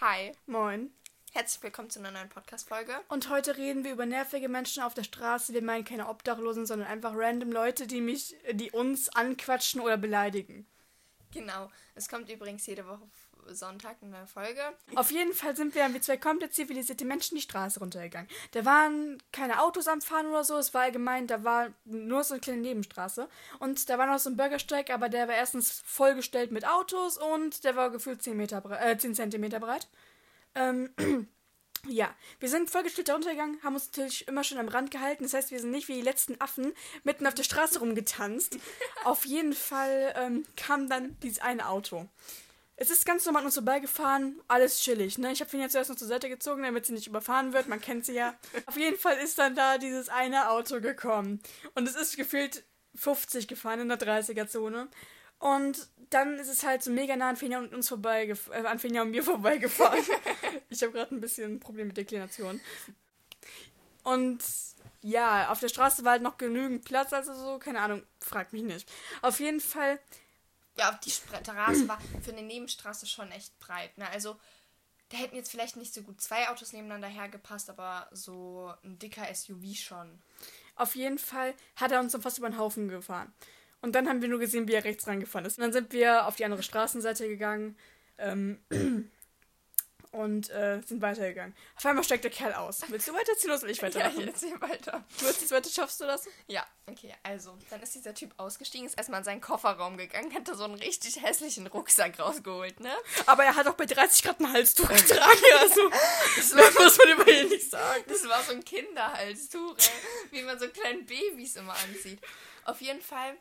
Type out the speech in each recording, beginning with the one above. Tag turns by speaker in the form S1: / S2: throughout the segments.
S1: Hi.
S2: Moin.
S1: Herzlich willkommen zu einer neuen Podcast-Folge.
S2: Und heute reden wir über nervige Menschen auf der Straße. Wir meinen keine Obdachlosen, sondern einfach random Leute, die mich, die uns anquatschen oder beleidigen.
S1: Genau. Es kommt übrigens jede Woche Sonntag eine neue Folge.
S2: Auf jeden Fall sind wir wie zwei komplett zivilisierte Menschen die Straße runtergegangen. Da waren keine Autos am Fahren oder so, es war allgemein, da war nur so eine kleine Nebenstraße. Und da war noch so ein Bürgersteig, aber der war erstens vollgestellt mit Autos und der war gefühlt 10, Meter, äh, 10 Zentimeter breit. Ähm, ja, wir sind vollgestellt da runtergegangen, haben uns natürlich immer schon am Rand gehalten. Das heißt, wir sind nicht wie die letzten Affen mitten auf der Straße rumgetanzt. auf jeden Fall ähm, kam dann dieses eine Auto. Es ist ganz normal an uns vorbeigefahren, alles chillig, ne? Ich habe ihn jetzt erst noch zur Seite gezogen, damit sie nicht überfahren wird, man kennt sie ja. Auf jeden Fall ist dann da dieses eine Auto gekommen. Und es ist gefühlt 50 gefahren in der 30er-Zone. Und dann ist es halt so mega nah an Finja und uns vorbei, äh, an Finja und mir vorbeigefahren. ich habe gerade ein bisschen ein Problem mit Deklination. Und ja, auf der Straße war halt noch genügend Platz, also so, keine Ahnung, fragt mich nicht. Auf jeden Fall
S1: ja, die Straße war für eine Nebenstraße schon echt breit. Ne? Also da hätten jetzt vielleicht nicht so gut zwei Autos nebeneinander hergepasst, aber so ein dicker SUV schon.
S2: Auf jeden Fall hat er uns dann fast über den Haufen gefahren. Und dann haben wir nur gesehen, wie er rechts rangefahren ist. Und dann sind wir auf die andere Straßenseite gegangen. Ähm, und äh, sind weitergegangen. Auf einmal steigt der Kerl aus. Willst du weiterziehen oder soll ich weitermachen?
S1: ja, ich erzähl weiter.
S2: Du hast das weiter, schaffst du das?
S1: Ja, okay, also, dann ist dieser Typ ausgestiegen, ist erstmal in seinen Kofferraum gegangen, hat da so einen richtig hässlichen Rucksack rausgeholt, ne?
S2: Aber er hat auch bei 30 Grad ein Halstuch getragen, also, das muss man über ihn nicht sagen.
S1: Das war so ein Kinderhalstuch, ey, wie man so kleinen Babys immer anzieht. Auf jeden Fall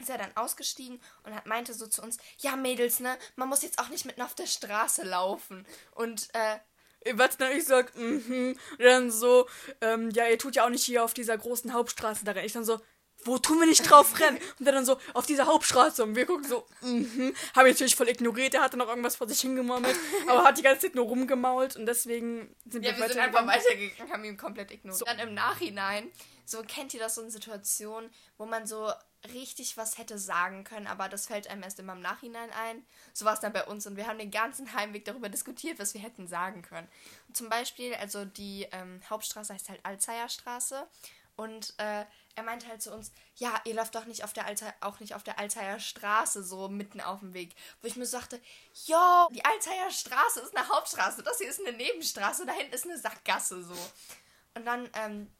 S1: ist er dann ausgestiegen und hat, meinte so zu uns, ja Mädels, ne, man muss jetzt auch nicht mitten auf der Straße laufen. Und, äh,
S2: was dann ich sag, mhm, und dann so, ähm, ja, ihr tut ja auch nicht hier auf dieser großen Hauptstraße da rennen. Ich dann so, wo tun wir nicht drauf rennen? Und dann so, auf dieser Hauptstraße. Und wir gucken so, mhm. Haben ihn natürlich voll ignoriert. Er hatte noch irgendwas vor sich hingemurmelt. aber hat die ganze Zeit nur rumgemault. Und deswegen
S1: sind wir Ja, wir sind einfach weitergegangen, haben ihn komplett ignoriert. So. Dann im Nachhinein, so kennt ihr das so in Situationen, wo man so richtig was hätte sagen können, aber das fällt einem erst immer im Nachhinein ein. So war es dann bei uns und wir haben den ganzen Heimweg darüber diskutiert, was wir hätten sagen können. Und zum Beispiel, also die ähm, Hauptstraße heißt halt Alzeierstraße und äh, er meinte halt zu uns, ja, ihr läuft doch nicht auf der Alzey auch nicht auf der Alzeier Straße so mitten auf dem Weg. Wo ich mir so sagte, jo, die Alzeier Straße ist eine Hauptstraße, das hier ist eine Nebenstraße, da hinten ist eine Sackgasse so. Und dann ähm,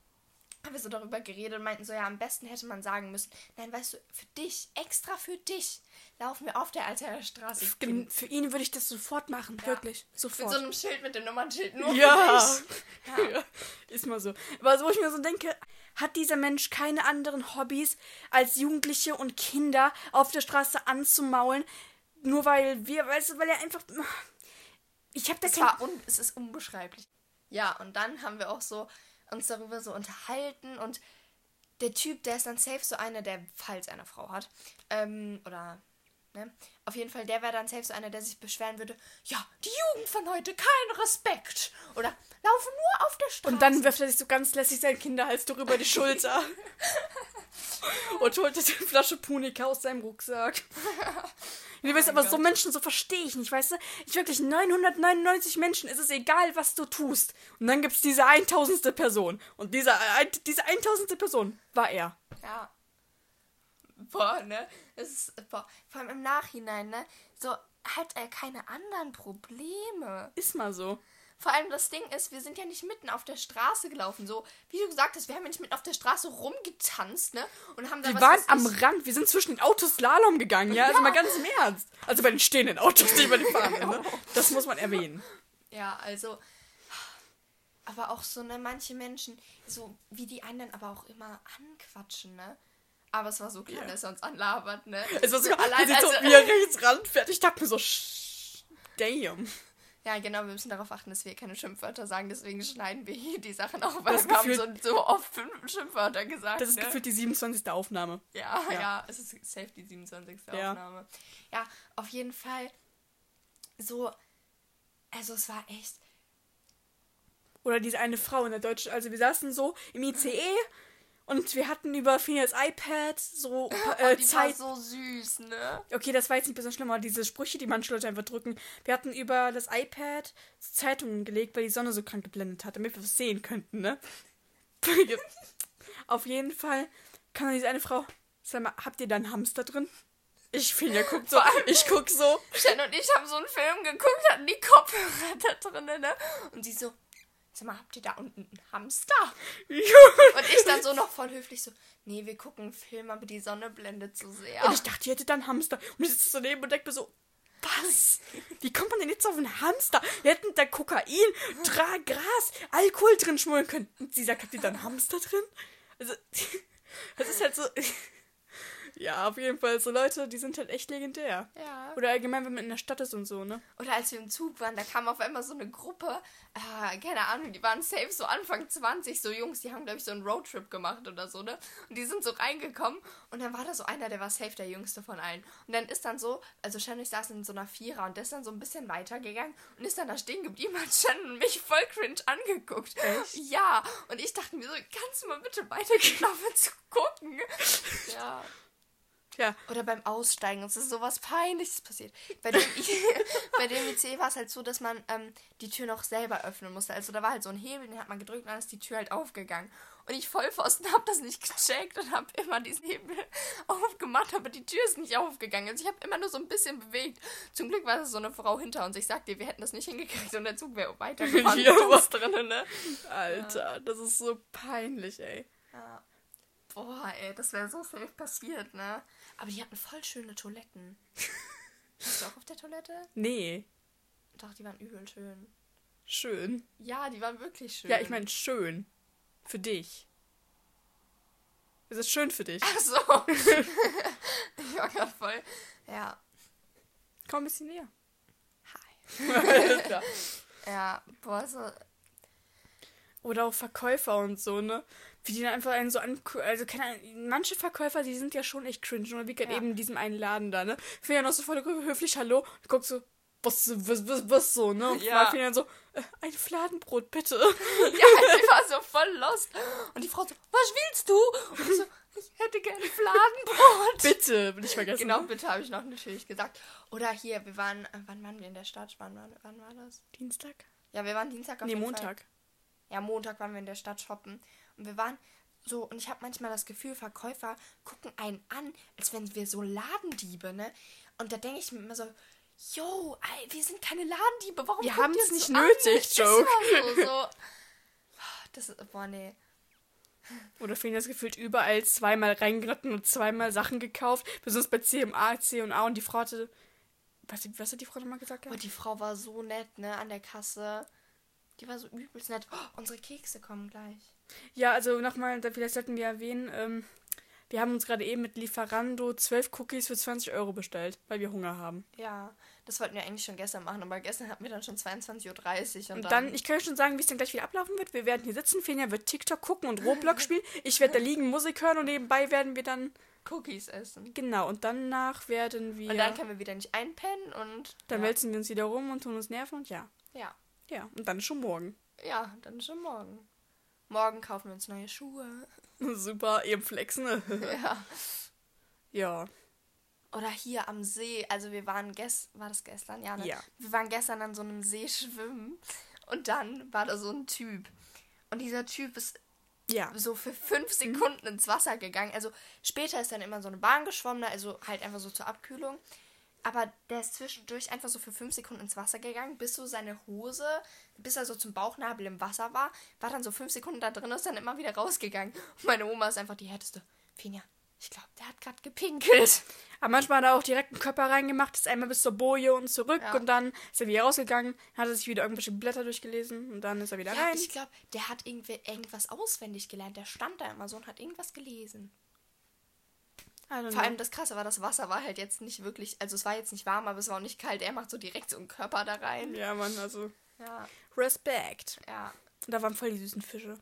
S1: haben wir so darüber geredet und meinten so, ja, am besten hätte man sagen müssen, nein, weißt du, für dich, extra für dich, laufen wir auf der Alter Straße.
S2: Für, für ihn würde ich das sofort machen, ja. wirklich, sofort.
S1: Mit so einem Schild mit dem Nummernschild nur
S2: ja. für dich. Ja. ist mal so. Aber so, wo ich mir so denke, hat dieser Mensch keine anderen Hobbys, als Jugendliche und Kinder auf der Straße anzumaulen, nur weil wir, weißt du, weil er einfach...
S1: Ich habe das es, war un, es ist unbeschreiblich. Ja, und dann haben wir auch so uns darüber so unterhalten und der Typ, der ist dann safe so einer, der, falls eine Frau hat, ähm, oder, ne, auf jeden Fall, der wäre dann safe so einer, der sich beschweren würde, ja, die Jugend von heute, kein Respekt, oder laufen nur auf der Straße.
S2: Und dann wirft er sich so ganz lässig sein Kinderhalstuch über die Schulter. und holt die Flasche Punika aus seinem Rucksack. Du weißt, aber Gott. so Menschen, so verstehe ich nicht, weißt du? Ich wirklich 999 Menschen, ist es egal, was du tust. Und dann gibt es diese 1000. Person. Und diese, diese 1000. Person war er.
S1: Ja. Boah, ne? Es ist, boah, vor allem im Nachhinein, ne? So hat er keine anderen Probleme.
S2: Ist mal so.
S1: Vor allem das Ding ist, wir sind ja nicht mitten auf der Straße gelaufen. So, wie du gesagt hast, wir haben ja nicht mitten auf der Straße rumgetanzt, ne? Und haben da
S2: Wir waren am. Rand, wir sind zwischen den Autos Slalom gegangen, ja? Also ja. Also mal ganz im Ernst. Also bei den stehenden Autos, nicht bei den fahrenden, ne? Das muss man erwähnen.
S1: Ja, also. Aber auch so, ne, manche Menschen, so wie die einen dann aber auch immer anquatschen, ne? Aber es war so klar, yeah. dass er uns anlabert, ne?
S2: Es war so, allein, also, so, er rechts ranfährt. Ich dachte mir so, damn.
S1: Ja, genau, wir müssen darauf achten, dass wir keine Schimpfwörter sagen, deswegen schneiden wir hier die Sachen auch, weil das wir haben so, so oft fünf Schimpfwörter gesagt.
S2: Das ist ne? gefühlt die 27. Aufnahme.
S1: Ja, ja, ja, es ist safe die 27. Ja. Aufnahme. Ja, auf jeden Fall so, also es war echt.
S2: Oder diese eine Frau in der deutschen, also wir saßen so im ICE Und wir hatten über Phineas iPad so
S1: Oh,
S2: äh,
S1: die
S2: Zeit.
S1: war so süß, ne?
S2: Okay, das war jetzt nicht besonders schlimm, aber diese Sprüche, die manche Leute einfach drücken. Wir hatten über das iPad Zeitungen gelegt, weil die Sonne so krank geblendet hat, damit wir was sehen könnten, ne? Auf jeden Fall kann dann diese eine Frau, sag mal, habt ihr da einen Hamster drin? Ich finde, guckt so, ich guck so.
S1: Shen und ich haben so einen Film geguckt, hatten die Kopfhörer da drinnen, ne? Und sie so, sag mal, habt ihr da unten einen Hamster? Und ich dann so noch voll höflich so, nee, wir gucken einen Film, aber die Sonne blendet so sehr.
S2: Und ich dachte, ihr hättet da einen Hamster. Und ich sitze so neben und denke mir so, was? Wie kommt man denn jetzt auf einen Hamster? Wir hätten da Kokain, Dra Gras, Alkohol drin schmollen können. Und sie sagt, habt ihr da einen Hamster drin? Also, das ist halt so. Ja, auf jeden Fall. So Leute, die sind halt echt legendär.
S1: Ja.
S2: Oder allgemein, wenn man in der Stadt ist und so, ne?
S1: Oder als wir im Zug waren, da kam auf einmal so eine Gruppe, äh, keine Ahnung, die waren safe so Anfang 20, so Jungs, die haben, glaube ich, so einen Roadtrip gemacht oder so, ne? Und die sind so reingekommen und dann war da so einer, der war safe der jüngste von allen. Und dann ist dann so, also Shannon ich saßen in so einer Vierer und der ist dann so ein bisschen weitergegangen und ist dann da stehen geblieben, hat Shannon mich voll cringe angeguckt.
S2: Echt?
S1: Ja. Und ich dachte mir so, kannst du mal bitte weitergehen, aufhören zu gucken? Ja.
S2: Ja.
S1: Oder beim Aussteigen. Es ist sowas Peinliches passiert. Bei dem, bei dem IC war es halt so, dass man ähm, die Tür noch selber öffnen musste. Also da war halt so ein Hebel, den hat man gedrückt und dann ist die Tür halt aufgegangen. Und ich Vollpfosten habe das nicht gecheckt und habe immer diesen Hebel aufgemacht, aber die Tür ist nicht aufgegangen. Also ich habe immer nur so ein bisschen bewegt. Zum Glück war das so eine Frau hinter uns. Ich sag dir, wir hätten das nicht hingekriegt und der Zug wäre weitergefahren
S2: Ja,
S1: uns
S2: was?
S1: drinnen, ne?
S2: Alter, das ist so peinlich, ey.
S1: Ja. Boah, ey, das wäre so safe passiert, ne? Aber die hatten voll schöne Toiletten. Warst du auch auf der Toilette?
S2: Nee,
S1: Doch, die waren übel schön.
S2: schön.
S1: Ja, die waren wirklich schön.
S2: Ja, ich meine, schön. Für dich. Es ist schön für dich.
S1: Ach so. ich war gerade voll. Ja.
S2: Komm ein bisschen näher.
S1: Hi. Ja, boah, so.
S2: Oder auch Verkäufer und so, ne? Wie die dann einfach einen so an. Also, keine Ahnung, manche Verkäufer, die sind ja schon echt cringe. Und wie gerade
S1: Ja.
S2: eben in diesem einen Laden da, ne? Ich bin ja noch so voll höflich, hallo. Und guck so, was, was, was, was so, ne? Und
S1: Ja.
S2: ja. dann so, äh, ein Fladenbrot, bitte.
S1: Ja, ich war so voll lost. Und die Frau so, was willst du? Und ich so, ich hätte gerne Fladenbrot.
S2: bitte, will ich vergessen.
S1: Genau, bitte habe ich noch natürlich gesagt. Oder hier, wir waren, äh, wann waren wir in der Stadt? Wann war, wann war das?
S2: Dienstag?
S1: Ja, wir waren Dienstag auf
S2: Nee, Montag.
S1: Fall. Ja, Montag waren wir in der Stadt shoppen. Und wir waren so, und ich habe manchmal das Gefühl, Verkäufer gucken einen an, als wenn wir so Ladendiebe, ne? Und da denke ich mir immer so, yo, ey, wir sind keine Ladendiebe, warum
S2: Wir
S1: ihr uns
S2: nicht
S1: so
S2: nötig,
S1: an?
S2: Joke.
S1: immer So, so. Das ist, boah, nee.
S2: Oder fehlen das gefühlt überall zweimal reingeritten und zweimal Sachen gekauft. Besonders bei CMA, C und A und die Frau hatte. Was, was hat die Frau nochmal gesagt?
S1: Aber die Frau war so nett, ne, an der Kasse. Die war so übelst nett. Oh, unsere Kekse kommen gleich.
S2: Ja, also nochmal, vielleicht sollten wir erwähnen, ähm, wir haben uns gerade eben mit Lieferando 12 Cookies für 20 Euro bestellt, weil wir Hunger haben.
S1: Ja, das wollten wir eigentlich schon gestern machen, aber gestern hatten wir dann schon 22.30 Uhr. Und,
S2: Und dann, ich kann euch schon sagen, wie es dann gleich wieder ablaufen wird. Wir werden hier sitzen, Finja wird TikTok gucken und Roblox spielen. Ich werde da liegen, Musik hören und nebenbei werden wir dann.
S1: Cookies essen.
S2: Genau, und danach werden wir.
S1: Und dann können wir wieder nicht einpennen und.
S2: dann
S1: ja.
S2: wälzen wir uns wieder rum und tun uns nerven und ja.
S1: ja.
S2: Ja, und dann ist schon morgen.
S1: Ja, dann schon morgen. Morgen kaufen wir uns neue Schuhe.
S2: Super, eben flexen.
S1: ja.
S2: ja.
S1: Oder hier am See. Also wir waren gestern. War das gestern? Ja, ne?
S2: Ja.
S1: Wir waren gestern an so einem See schwimmen. Und dann war da so ein Typ. Und dieser Typ ist
S2: Ja.
S1: so für fünf Sekunden ins Wasser gegangen. Also später ist dann immer so eine Bahn geschwommen, also halt einfach so zur Abkühlung. Aber der ist zwischendurch einfach so für fünf Sekunden ins Wasser gegangen, bis so seine Hose, bis er so zum Bauchnabel im Wasser war, war dann so fünf Sekunden da drin, ist dann immer wieder rausgegangen. Und meine Oma ist einfach die härteste. Finja, ich glaube, der hat gerade gepinkelt.
S2: Aber manchmal hat er auch direkt einen Körper reingemacht, ist einmal bis zur Boje und zurück
S1: Ja.
S2: und dann ist er wieder rausgegangen, hat er sich wieder irgendwelche Blätter durchgelesen und dann ist er wieder
S1: Ja,
S2: rein.
S1: ich glaube, der hat irgendwie irgendwas auswendig gelernt. Der stand da immer so und hat irgendwas gelesen. Vor allem das Krasse war, das Wasser war halt jetzt nicht wirklich, also es war jetzt nicht warm, aber es war auch nicht kalt. Er macht so direkt so einen Körper da rein.
S2: Ja, Mann, also
S1: Ja,
S2: Respekt.
S1: ja.
S2: Und da waren voll die süßen Fische.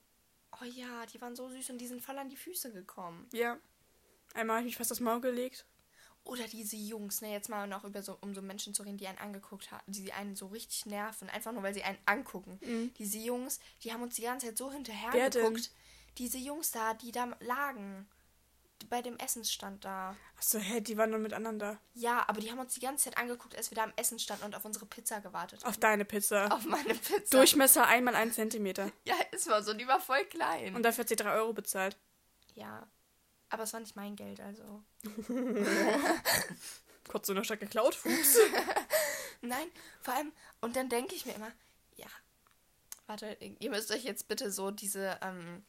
S1: Oh ja, die waren so süß und die sind voll an die Füße gekommen.
S2: Ja. Einmal habe ich mich fast aufs Maul gelegt.
S1: Oder diese Jungs, ne, jetzt mal noch über so, um so Menschen zu reden, die einen angeguckt haben, die einen so richtig nerven, einfach nur weil sie einen angucken.
S2: Mhm.
S1: Diese Jungs, die haben uns die ganze Zeit so hinterher
S2: Wer denn?
S1: geguckt. diese Jungs da, die da lagen. Bei dem Essensstand da.
S2: Achso, hä, die waren nur miteinander.
S1: Ja, aber die haben uns die ganze Zeit angeguckt, als wir da am Essen standen und auf unsere Pizza gewartet haben.
S2: Auf deine Pizza.
S1: Auf meine Pizza.
S2: Durchmesser einmal ein Zentimeter.
S1: Ja, ist mal so, die war voll klein.
S2: Und dafür hat sie drei Euro bezahlt.
S1: ja. Aber es war nicht mein Geld, also.
S2: Kurz so noch stark geklaut. Fuchs.
S1: Nein, vor allem, und dann denke ich mir immer, ja, warte, ihr müsst euch jetzt bitte so diese, ähm,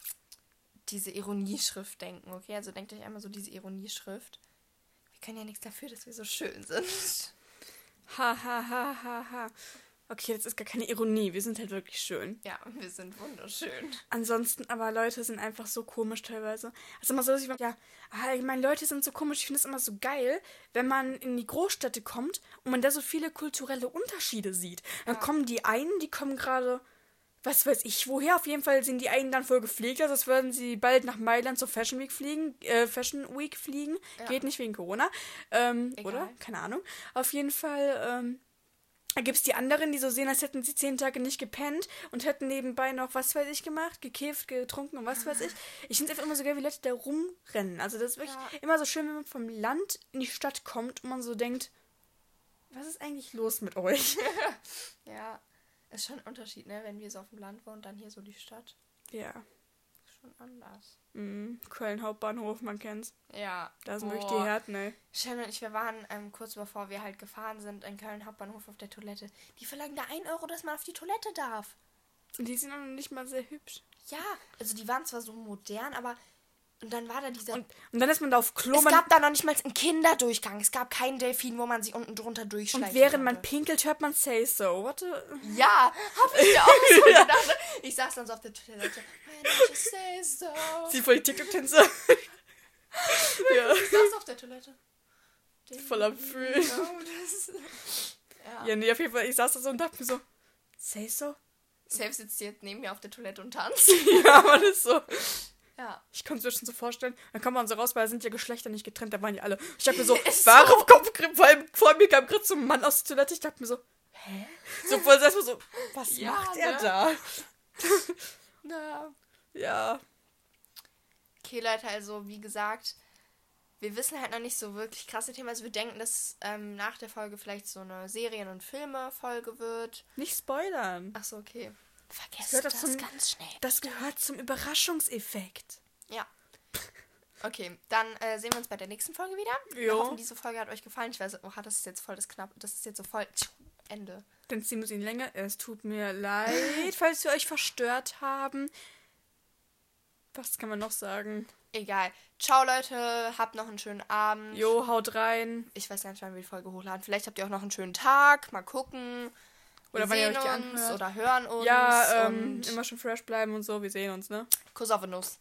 S1: diese Ironieschrift denken, okay? Also denkt euch einmal so diese Ironieschrift. Wir können ja nichts dafür, dass wir so schön sind.
S2: Ha, ha, ha, ha, ha. Okay, das ist gar keine Ironie. Wir sind halt wirklich schön.
S1: Ja, wir sind wunderschön.
S2: Ansonsten, aber Leute sind einfach so komisch teilweise. Also immer so, dass ich, ja, allgemein Leute sind so komisch. Ich finde es immer so geil, wenn man in die Großstädte kommt und man da so viele kulturelle Unterschiede sieht. Dann
S1: Ja.
S2: kommen die einen, die kommen gerade, was weiß ich woher. Auf jeden Fall sind die einen dann voll gepflegt, also als würden sie bald nach Mailand zur Fashion Week fliegen, äh, Fashion Week fliegen.
S1: Ja.
S2: Geht nicht wegen Corona. Ähm, oder? Keine Ahnung. Auf jeden Fall, ähm, da gibt es die anderen, die so sehen, als hätten sie zehn Tage nicht gepennt und hätten nebenbei noch was weiß ich gemacht, gekifft, getrunken und was weiß ich. Ich finde es einfach immer so geil, wie Leute da rumrennen. Also das ist wirklich
S1: Ja.
S2: immer so schön, wenn man vom Land in die Stadt kommt und man so denkt, was ist eigentlich los mit euch?
S1: Ja, ist schon ein Unterschied, ne? Wenn wir so auf dem Land wohnen, dann hier so die Stadt.
S2: ja.
S1: Ist schon anders.
S2: Mhm. Köln Hauptbahnhof, man kennt's.
S1: Ja.
S2: Da sind wirklich die Härten, ey.
S1: Shannon und ich, wir waren ähm, kurz bevor wir halt gefahren sind in Köln Hauptbahnhof auf der Toilette. Die verlangen da 1 Euro, dass man auf die Toilette darf.
S2: Und die sind auch noch nicht mal sehr hübsch.
S1: Ja, also die waren zwar so modern, aber und dann war da dieser.
S2: Und, und dann ist man da auf Klo.
S1: es
S2: man,
S1: gab da noch nicht mal einen Kinderdurchgang. Es gab keinen Delfin, wo man sich unten drunter durchschleichen
S2: und während man pinkelt, hört man Say So. Warte.
S1: Ja, hab ich ja auch so gedacht. Ich saß dann so auf der Toilette. Say so.
S2: Sie voll die TikTok-Tänzer. ja.
S1: Ich saß auf der Toilette.
S2: Voll am Fühlen.
S1: Oh, Ja.
S2: Ja, nee, auf jeden Fall. Ich saß da so und dachte mir so, Say So?
S1: Safe sitzt jetzt neben mir auf der Toilette und tanzt.
S2: ja, aber das ist so.
S1: Ja.
S2: Ich konnte es mir schon so vorstellen. Dann kommt man so raus, weil da sind ja Geschlechter nicht getrennt, da waren ja alle. Ich dachte mir so, warum
S1: so.
S2: kommt vor, vor mir kam gerade so ein Mann aus der Toilette. Ich dachte mir so, hä? So voll erstmal so, was
S1: Ja,
S2: macht er
S1: ne?
S2: da?
S1: Na.
S2: Ja.
S1: Okay, Leute, also wie gesagt, wir wissen halt noch nicht so wirklich krasse Themen. Also wir denken, dass ähm, nach der Folge vielleicht so eine Serien- und Filme-Folge wird.
S2: Nicht spoilern.
S1: Achso, okay. Vergesst das
S2: doch zum-
S1: ganz schnell.
S2: Das gehört zum Überraschungseffekt.
S1: Ja. Okay, dann äh, sehen wir uns bei der nächsten Folge wieder. Wir
S2: Jo.
S1: hoffen, diese Folge hat euch gefallen. Ich weiß, oh, das ist jetzt voll das knapp. Das ist jetzt so voll Ende.
S2: Dann ziehen wir ihn länger. Es tut mir leid, falls wir euch verstört haben. Was kann man noch sagen?
S1: Egal. Ciao, Leute. Habt noch einen schönen Abend.
S2: Jo, haut rein.
S1: Ich weiß gar nicht, wann wir die Folge hochladen. Vielleicht habt ihr auch noch einen schönen Tag. Mal gucken.
S2: Oder
S1: wir sehen uns oder hören uns.
S2: Ja, ähm, immer schön fresh bleiben und so. Wir sehen uns, ne?
S1: Kuss auf die Nuss.